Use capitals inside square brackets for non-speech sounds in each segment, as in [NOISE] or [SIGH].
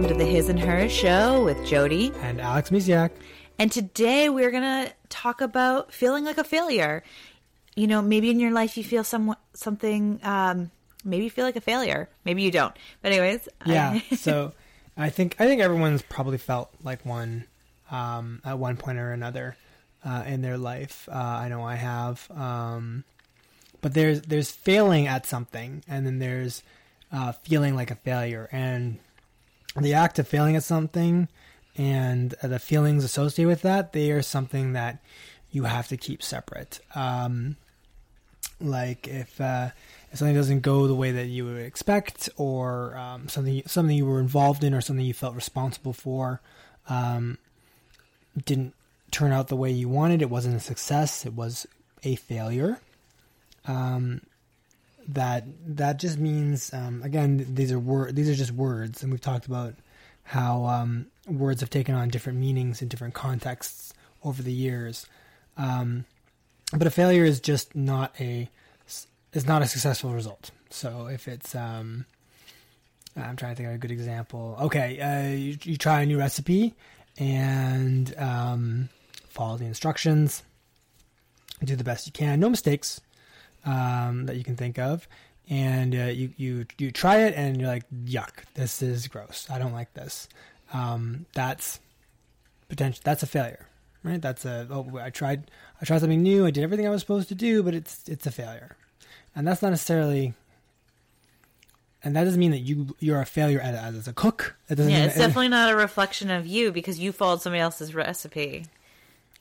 welcome to the His and Hers show with Jody. and Alex Misiak. And today we're going to talk about feeling like a failure. You know, maybe in your life you feel some, something, um, maybe you feel like a failure. Maybe you don't. But, anyways. Yeah. I- [LAUGHS] so I think I think everyone's probably felt like one um, at one point or another uh, in their life. Uh, I know I have. Um, but there's there's failing at something, and then there's uh, feeling like a failure, and the act of failing at something and the feelings associated with that, they are something that you have to keep separate. Um, like if uh, if something doesn't go the way that you would expect, or um, something something you were involved in, or something you felt responsible for, um, didn't turn out the way you wanted. It wasn't a success. It was a failure. Um, that that just means um, again these are wor- these are just words, and we've talked about how um, words have taken on different meanings in different contexts over the years. Um, but a failure is just not a is not a successful result. So if it's um, I'm trying to think of a good example. Okay, uh, you, you try a new recipe and um, follow the instructions, do the best you can, no mistakes um, that you can think of, and uh, you you you try it and you're like, yuck, this is gross. I don't like this. Um, that's potential. That's a failure, right? That's a oh, I tried I tried something new. I did everything I was supposed to do, but it's it's a failure, and that's not necessarily. And that doesn't mean that you you're a failure as, as a cook. It doesn't yeah, it's definitely not a reflection of you because you followed somebody else's recipe.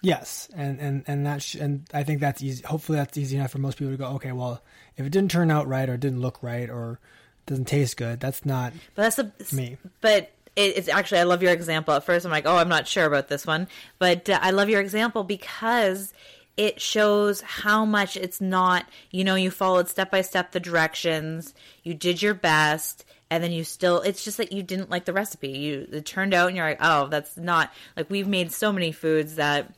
Yes, and and and that sh- and I think that's easy. Hopefully, that's easy enough for most people to go. Okay, well, if it didn't turn out right or it didn't look right or doesn't taste good, that's not But that's a me. But it, it's actually I love your example. At first, I'm like, oh, I'm not sure about this one, but uh, I love your example because it shows how much it's not. You know, you followed step by step the directions, you did your best, and then you still. It's just that you didn't like the recipe. You it turned out, and you're like, oh, that's not like we've made so many foods that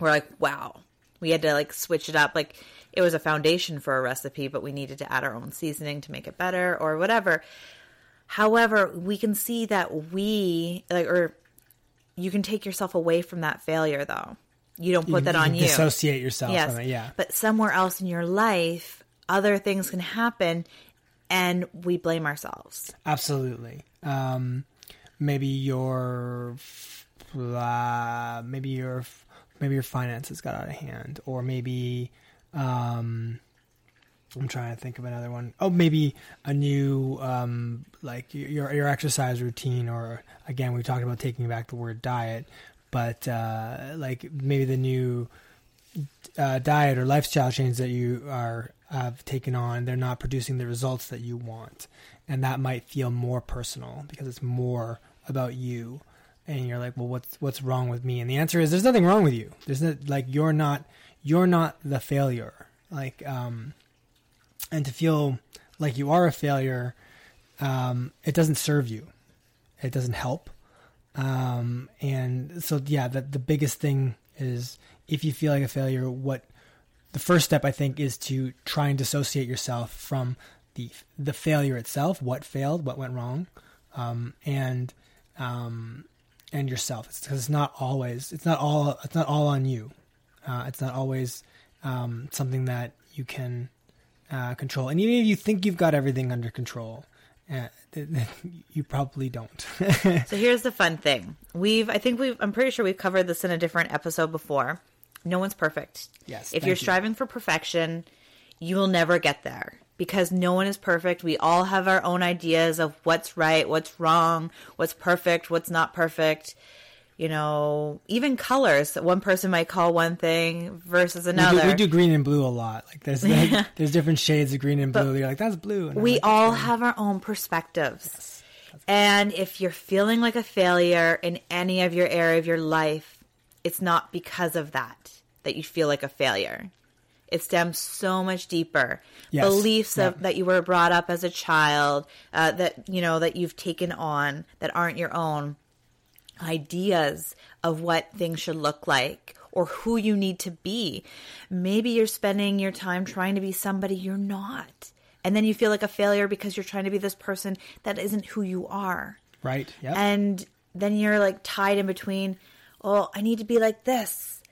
we're like, wow, we had to like switch it up. Like it was a foundation for a recipe, but we needed to add our own seasoning to make it better or whatever. However, we can see that we like, or you can take yourself away from that failure though. You don't put You- that you on you. Dissociate yourself yes. from it. Yeah, But somewhere else in your life, other things can happen and we blame ourselves. absolutely. Um, maybe your uh, maybe your maybe your finances got out of hand, or maybe um, I'm trying to think of another one. Oh, maybe a new um, like your your exercise routine, or again, we talked about taking back the word diet, but uh, like maybe the new uh, diet or lifestyle change that you are have taken on, they're not producing the results that you want, and that might feel more personal because it's more about you. And you're like, well, what's what's wrong with me? And the answer is, there's nothing wrong with you. There's not like you're not you're not the failure. Like, um, and to feel like you are a failure, um, it doesn't serve you. It doesn't help. Um, and so, yeah, the, the biggest thing is if you feel like a failure, what the first step I think is to try and dissociate yourself from the the failure itself, what failed, what went wrong, um, and um, and yourself. It's because it's not always it's not all it's not all on you. Uh, it's not always um, something that you can uh, control. And even if you think you've got everything under control, uh, you probably don't. [LAUGHS] So here's the fun thing. We've I think we've I'm pretty sure we've covered this in a different episode before. No one's perfect. Yes, If you're you. striving for perfection, you will never get there because no one is perfect. We all have our own ideas of what's right, what's wrong, what's perfect, what's not perfect. You know, even colors. One person might call one thing versus we, another. do, we do green and blue a lot. Like there's [LAUGHS] like, there's different shades of green and blue. You're like that's blue. And we like, all have our own perspectives. And if you're feeling like a failure in any of your area of your life, it's not because of that that you feel like a failure. It stems so much deeper. Yes. Beliefs Yeah. of, that you were brought up as a child, uh, that you know that you've taken on that aren't your own, ideas of what things should look like or who you need to be. Maybe you're spending your time trying to be somebody you're not. And then you feel like a failure because you're trying to be this person that isn't who you are. Right. Yep. And then you're like tied in between, oh, I need to be like this.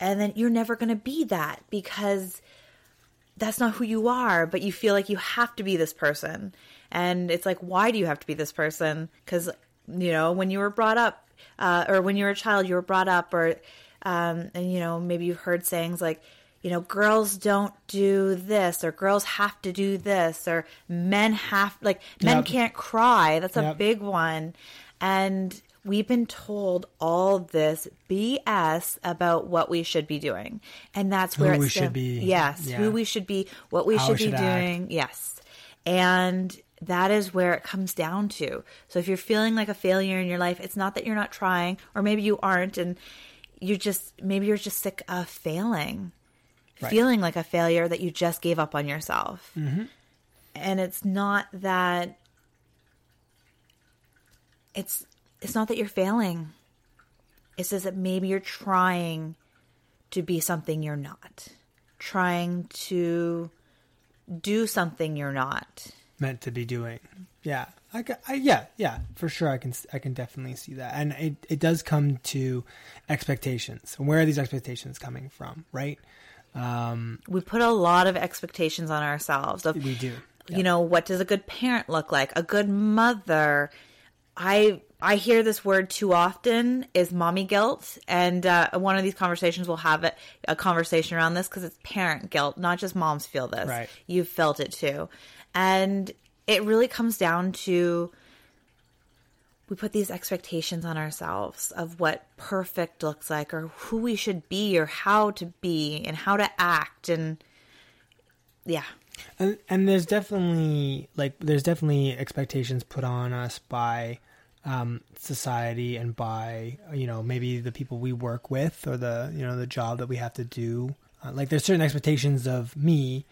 And then you're never going to be that because that's not who you are, but you feel like you have to be this person. And it's like, why do you have to be this person? Because, you know, when you were brought up, uh, or when you were a child, you were brought up, or, um, and, you know, maybe you've heard sayings like, you know, girls don't do this, or girls have to do this, or men have, like, men Yep. can't cry. That's a Yep. big one. And we've been told all this BS about what we should be doing. And that's where Who we should the- be. Yes, Yeah. who we should be, what we How should we be should act. doing. Yes. And that is where it comes down to. So if you're feeling like a failure in your life, it's not that you're not trying, or maybe you aren't, and you just, maybe you're just sick of failing, Right. feeling like a failure that you just gave up on yourself. Mm-hmm. And it's not that, it's, it's not that you're failing. It's just that maybe you're trying to be something you're not, trying to do something you're not. meant to be doing. Yeah, I, I yeah yeah for sure. I can I can definitely see that, and it it does come to expectations. And Where are these expectations coming from? Right. Um, We put a lot of expectations on ourselves of we do. you know what does a good parent look like a good mother i i hear this word too often is mommy guilt. And uh, one of these conversations we'll have it a conversation around this because it's parent guilt not just moms feel this. Right. you've felt it too. And it really comes down to we put these expectations on ourselves of what perfect looks like or who we should be or how to be and how to act. And yeah. And, and there's definitely like there's definitely expectations put on us by um, society and by you know maybe the people we work with or the you know the job that we have to do. Uh, like there's certain expectations of me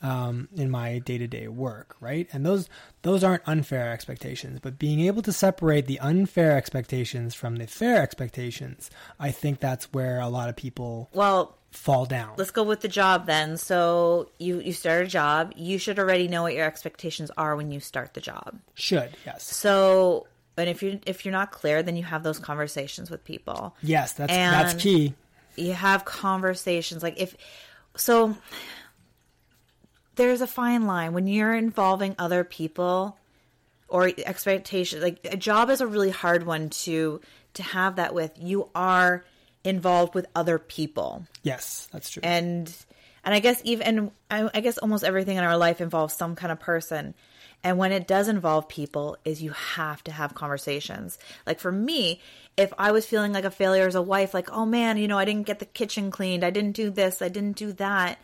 um, in my day to day work, right? And those those aren't unfair expectations, but being able to separate the unfair expectations from the fair expectations, I think that's where a lot of people well fall down. let's go with the job then. So you you start a job, you should already know what your expectations are when you start the job. Should yes, So, and if you if you're not clear, then you have those conversations with people. yes, that's that's key. You have conversations like if so there's a fine line when you're involving other people or expectations like a job is a really hard one to to have that with you are involved with other people Yes, that's true. and and I guess even I, I guess almost everything in our life involves some kind of person. And when it does involve people, is you have to have conversations. Like for me, if I was feeling like a failure as a wife, like oh man, you know, I didn't get the kitchen cleaned, I didn't do this, I didn't do that.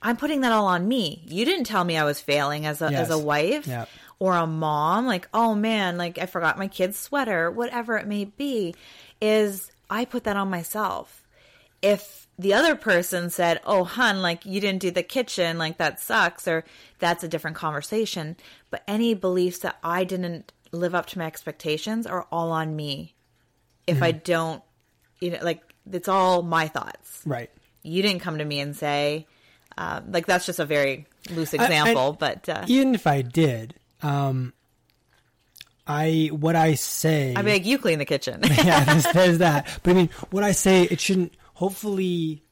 I'm putting that all on me. You didn't tell me I was failing as a as a wife Yeah. or a mom. Like oh man, like I forgot my kid's sweater, whatever it may be. Is I put that on myself if the other person said, "Oh, hun, like you didn't do the kitchen, like that sucks," or that's a different conversation. But any beliefs that I didn't live up to my expectations are all on me. If I don't, you know, like it's all my thoughts. right. You didn't come to me and say, uh, like that's just a very loose I- example, but uh, even if I did, um, I what I say. I'd be like, "You clean the kitchen." [LAUGHS] yeah, there's, there's that. But I mean, what I say, it shouldn't. Hopefully,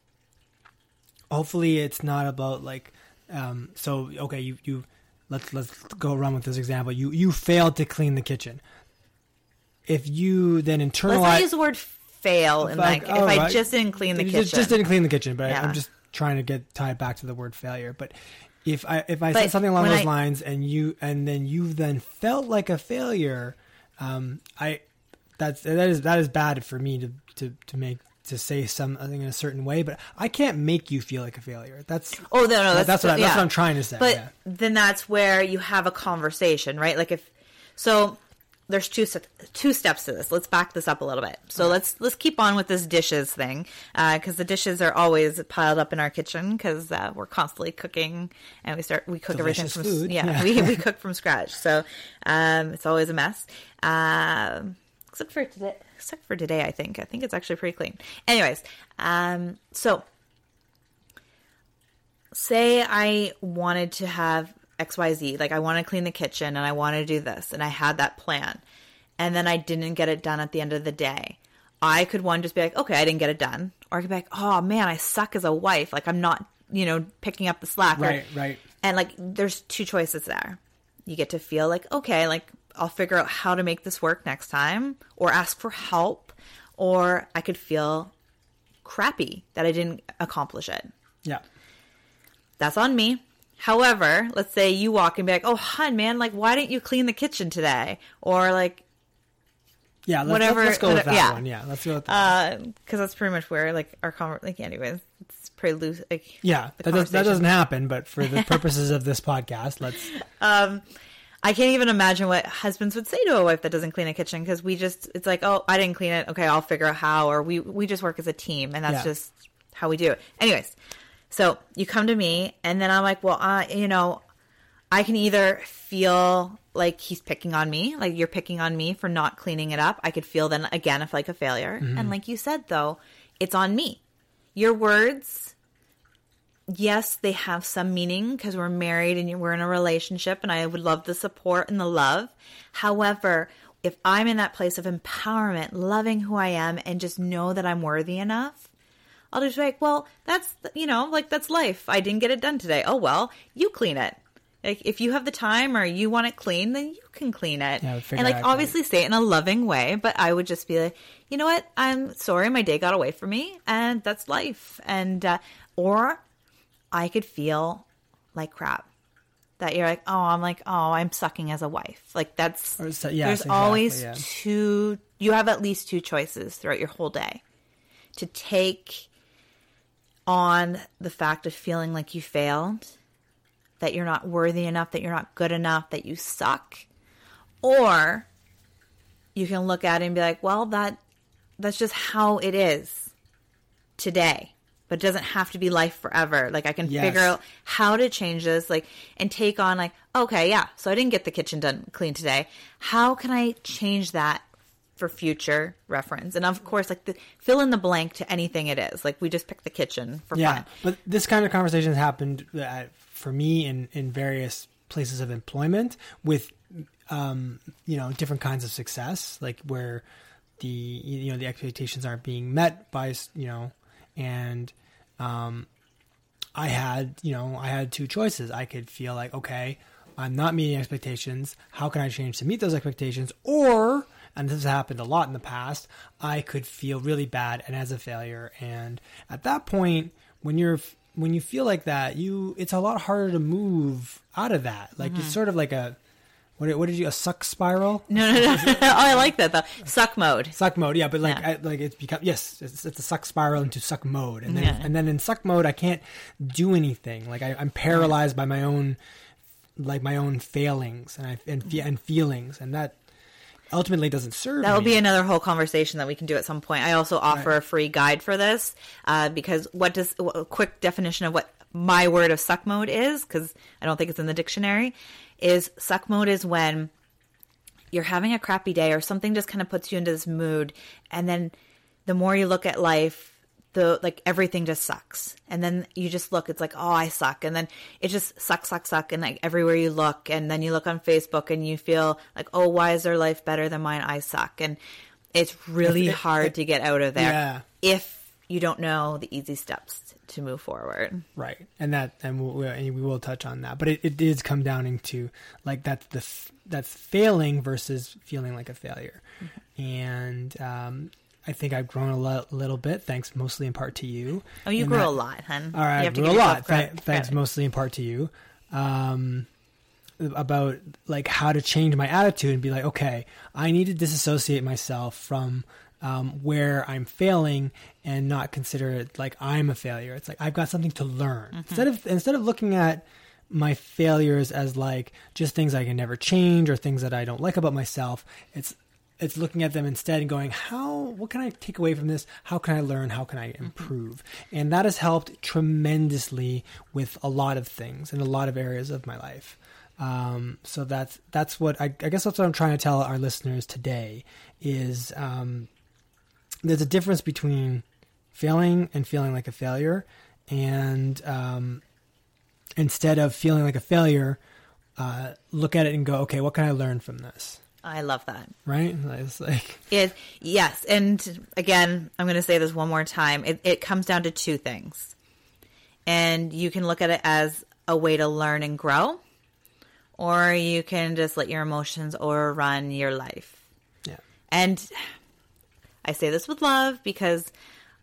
hopefully, it's not about like. Um, so okay, you you let's let's go run with this example. You you failed to clean the kitchen. If you then internalize Let's use the word "fail" and like, if I just didn't clean the kitchen, just, just didn't clean the kitchen, but I, Yeah. I'm just trying to get tied back to the word failure. But if I if I But said something along those I- lines and you and then you then felt like a failure, um, I that's that is that is bad for me to to to make to say something in a certain way. But I can't make you feel like a failure. That's Oh no, no, that's that's what I, yeah. that's what I'm trying to say. But yeah. then that's where you have a conversation, right? Like if so, there's two two steps to this. Let's back this up a little bit. So let's let's keep on with this dishes thing because the dishes are always piled up in our kitchen because uh, we're constantly cooking and we start we cook everything from food, yeah, yeah. [LAUGHS] we we cook from scratch. So um, it's always a mess. Um, except for today, except for today, I think I think it's actually pretty clean. Anyways, um, so say I wanted to have XYZ. Like I want to clean the kitchen and I want to do this and I had that plan. And then I didn't get it done at the end of the day. I could one just be like, okay, I didn't get it done. Or I could be like, oh man, I suck as a wife. Like I'm not, you know, picking up the slack. Or- Right, right. and like there's two choices there. You get to feel like, okay, like I'll figure out how to make this work next time or ask for help. Or I could feel crappy that I didn't accomplish it. Yeah. That's on me. However, let's say you walk and be like, "Oh, hun, man, like, why didn't you clean the kitchen today?" Or like, Yeah. Let's, Whatever- Let's go with that yeah. one. Yeah. Let's go with that. Uh, because that's pretty much where like our conver like, anyways, it's pretty loose. Like, yeah. That, does, that doesn't happen, but for the purposes of this podcast, let's. [LAUGHS] Um, I can't even imagine what husbands would say to a wife that doesn't clean a kitchen because we just it's like, oh, I didn't clean it. Okay, I'll figure out how. Or we we just work as a team, and that's Yeah. just how we do it. Anyways, so you come to me, and then I'm like, well, I you know, I can either feel like he's picking on me, like you're picking on me for not cleaning it up. I could feel then again if like a failure, mm-hmm. and like you said though, it's on me. Your words yes, they have some meaning because we're married and we're in a relationship, and I would love the support and the love. However, if I'm in that place of empowerment, loving who I am, and just know that I'm worthy enough, I'll just be like, well, that's, you know, like that's life. I didn't get it done today. Oh, well, you clean it. Like, if you have the time or you want it clean, then you can clean it. Yeah, and like, obviously say it in a loving way, but I would just be like, you know what? I'm sorry my day got away from me, and that's life. And, uh, or I could feel like crap. That you're like, oh, I'm like, oh, I'm sucking as a wife. Like that's so- there's exactly, always yeah. two. You have at least two choices throughout your whole day to take on the fact of feeling like you failed, that you're not worthy enough, that you're not good enough, that you suck, or you can look at it and be like, well, that that's just how it is today. But it doesn't have to be life forever. Like I can Yes. figure out how to change this, like and take on like, okay, yeah, so I didn't get the kitchen done clean today. How can I change that for future reference? And of course, like the, fill in the blank to anything it is. Like we just picked the kitchen for Yeah, fun. but this kind of conversation has happened uh, for me in in various places of employment with um, you know different kinds of success, like where the you know the expectations aren't being met by you know, and um, I had you know I had two choices. I could feel like okay, I'm not meeting expectations. How can I change to meet those expectations? Or and this has happened a lot in the past. I could feel really bad and as a failure. And at that point, when you're when you feel like that, you it's a lot harder to move out of that. Like it's sort of like a what, what did you a suck spiral? No, no, no. [LAUGHS] oh, I like that though. Suck mode. suck mode yeah but like Yeah. I, like it's become yes it's, it's a suck spiral into suck mode and then Yeah. and then in suck mode i can't do anything like I, i'm paralyzed by my own like my own failings and I, and, fe- and feelings and that ultimately doesn't serve That'll be another whole conversation that we can do at some point. I also offer a free guide for this uh, because what does a quick definition of what my word of suck mode is because I don't think it's in the dictionary is suck mode is when you're having a crappy day or something just kind of puts you into this mood and then the more you look at life the like everything just sucks. And then you just look it's like oh i suck. And then it just suck suck suck and like everywhere you look and then you look on facebook and you feel like oh why is their life better than mine? I suck. And it's really hard to get out of there. Yeah. if you don't know the easy steps to move forward right and that and we'll, we'll- and we will touch on that but it, it does come down into like that's the f- that's failing versus feeling like a failure Mm-hmm. and um I think I've grown a lo- little bit, thanks mostly in part to you. oh you grew that- a lot hun All right, you have to grew a lot. Th- thanks mostly in part to you. Um, about like how to change my attitude and be like, okay, I need to disassociate myself from um, where I'm failing and not consider it like I'm a failure. It's like I've got something to learn Mm-hmm. instead of instead of looking at my failures as like just things I can never change or things that I don't like about myself. It's it's looking at them instead and going, how, what can I take away from this? How can I learn? How can I improve? And that has helped tremendously with a lot of things in a lot of areas of my life. Um, so that's, that's what I, I guess that's what I'm trying to tell our listeners today is, um, there's a difference between failing and feeling like a failure. And, um, instead of feeling like a failure, uh, look at it and go, okay, what can I learn from this? I love that. Right? It's like [LAUGHS] It yes, and again, I'm going to say this one more time. It, it comes down to two things, and you can look at it as a way to learn and grow, or you can just let your emotions overrun your life. yeah, And I say this with love because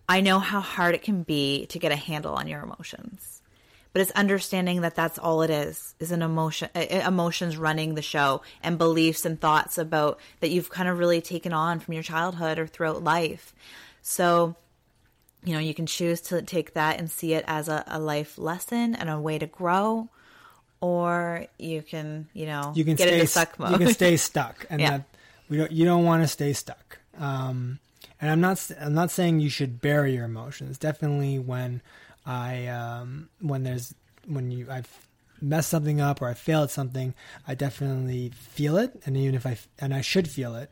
I know how hard it can be to get a handle on your emotions. But it's understanding that that's all it is, is an emotion, emotions running the show and beliefs and thoughts about that you've kind of really taken on from your childhood or throughout life. So, you know, you can choose to take that and see it as a, a life lesson and a way to grow, or you can, you know, you can get stay into suck mode. You can stay [LAUGHS] stuck, and Yeah. that we don't. You don't want to stay stuck. Um, and I'm not. I'm not saying you should bury your emotions. Definitely when I um, when there's when you I've messed something up or I fail at something, I definitely feel it, and even if I and I should feel it,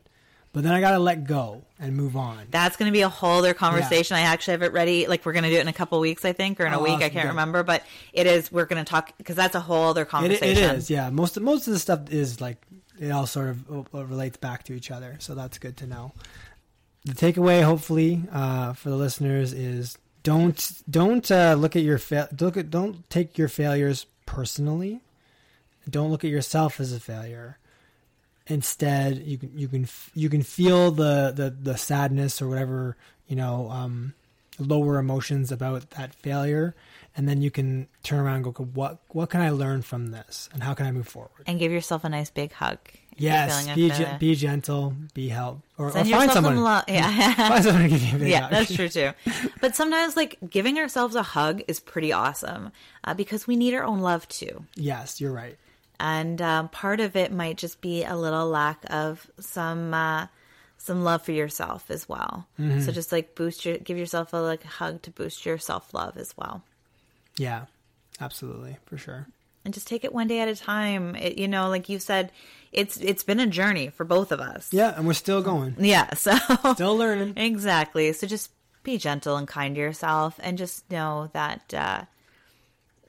but then I gotta let go and move on. That's going to be a whole other conversation. I actually have it ready. Like we're going to do it in a couple weeks, I think, or in a Oh, week. I can't Good. remember, but it is. We're going to talk because that's a whole other It, conversation. it is, yeah. Most most of the stuff is like it all sort of relates back to each other, so that's good to know. The takeaway, hopefully, uh, for the listeners is don't don't uh, look at your fa- look at don't take your failures personally. Don't look at yourself as a failure. Instead, you can you can you can feel the the the sadness or whatever you know um, lower emotions about that failure, and then you can turn around and go, what what can I learn from this, and how can I move forward? And give yourself a nice big hug. Yes, be ge- be gentle, be help, or, or find someone. some love. Yeah. [LAUGHS] Find someone to give you a big yeah, hug. that's true too. [LAUGHS] But sometimes, like giving ourselves a hug is pretty awesome uh, because we need our own love too. Yes, you're right. and um, part of it might just be a little lack of some uh, some love for yourself as well. Mm-hmm. So just like boost your, give yourself a like hug to boost your self love as well, Yeah, absolutely, for sure. and just take it one day at a time. It, you know, like you said, it's it's been a journey for both of us. Yeah, and we're still going, Yeah. [LAUGHS] So still learning. exactly. So just be gentle and kind to yourself, and just know that. Uh,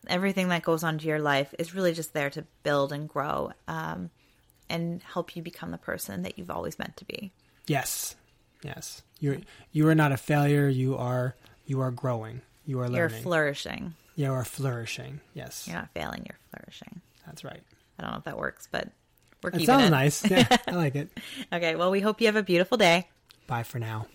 Everything that goes on to your life is really just there to build and grow um, and help you become the person that you've always meant to be. Yes, yes. You're you are not a failure. You are you are growing. You are You're learning. flourishing. you are flourishing. Yes, You're not failing, you're flourishing. that's right. I don't know if that works, but we're keeping It keeping sounds it. nice. Yeah, I like it. [LAUGHS] Okay, well, we hope you have a beautiful day. Bye for now.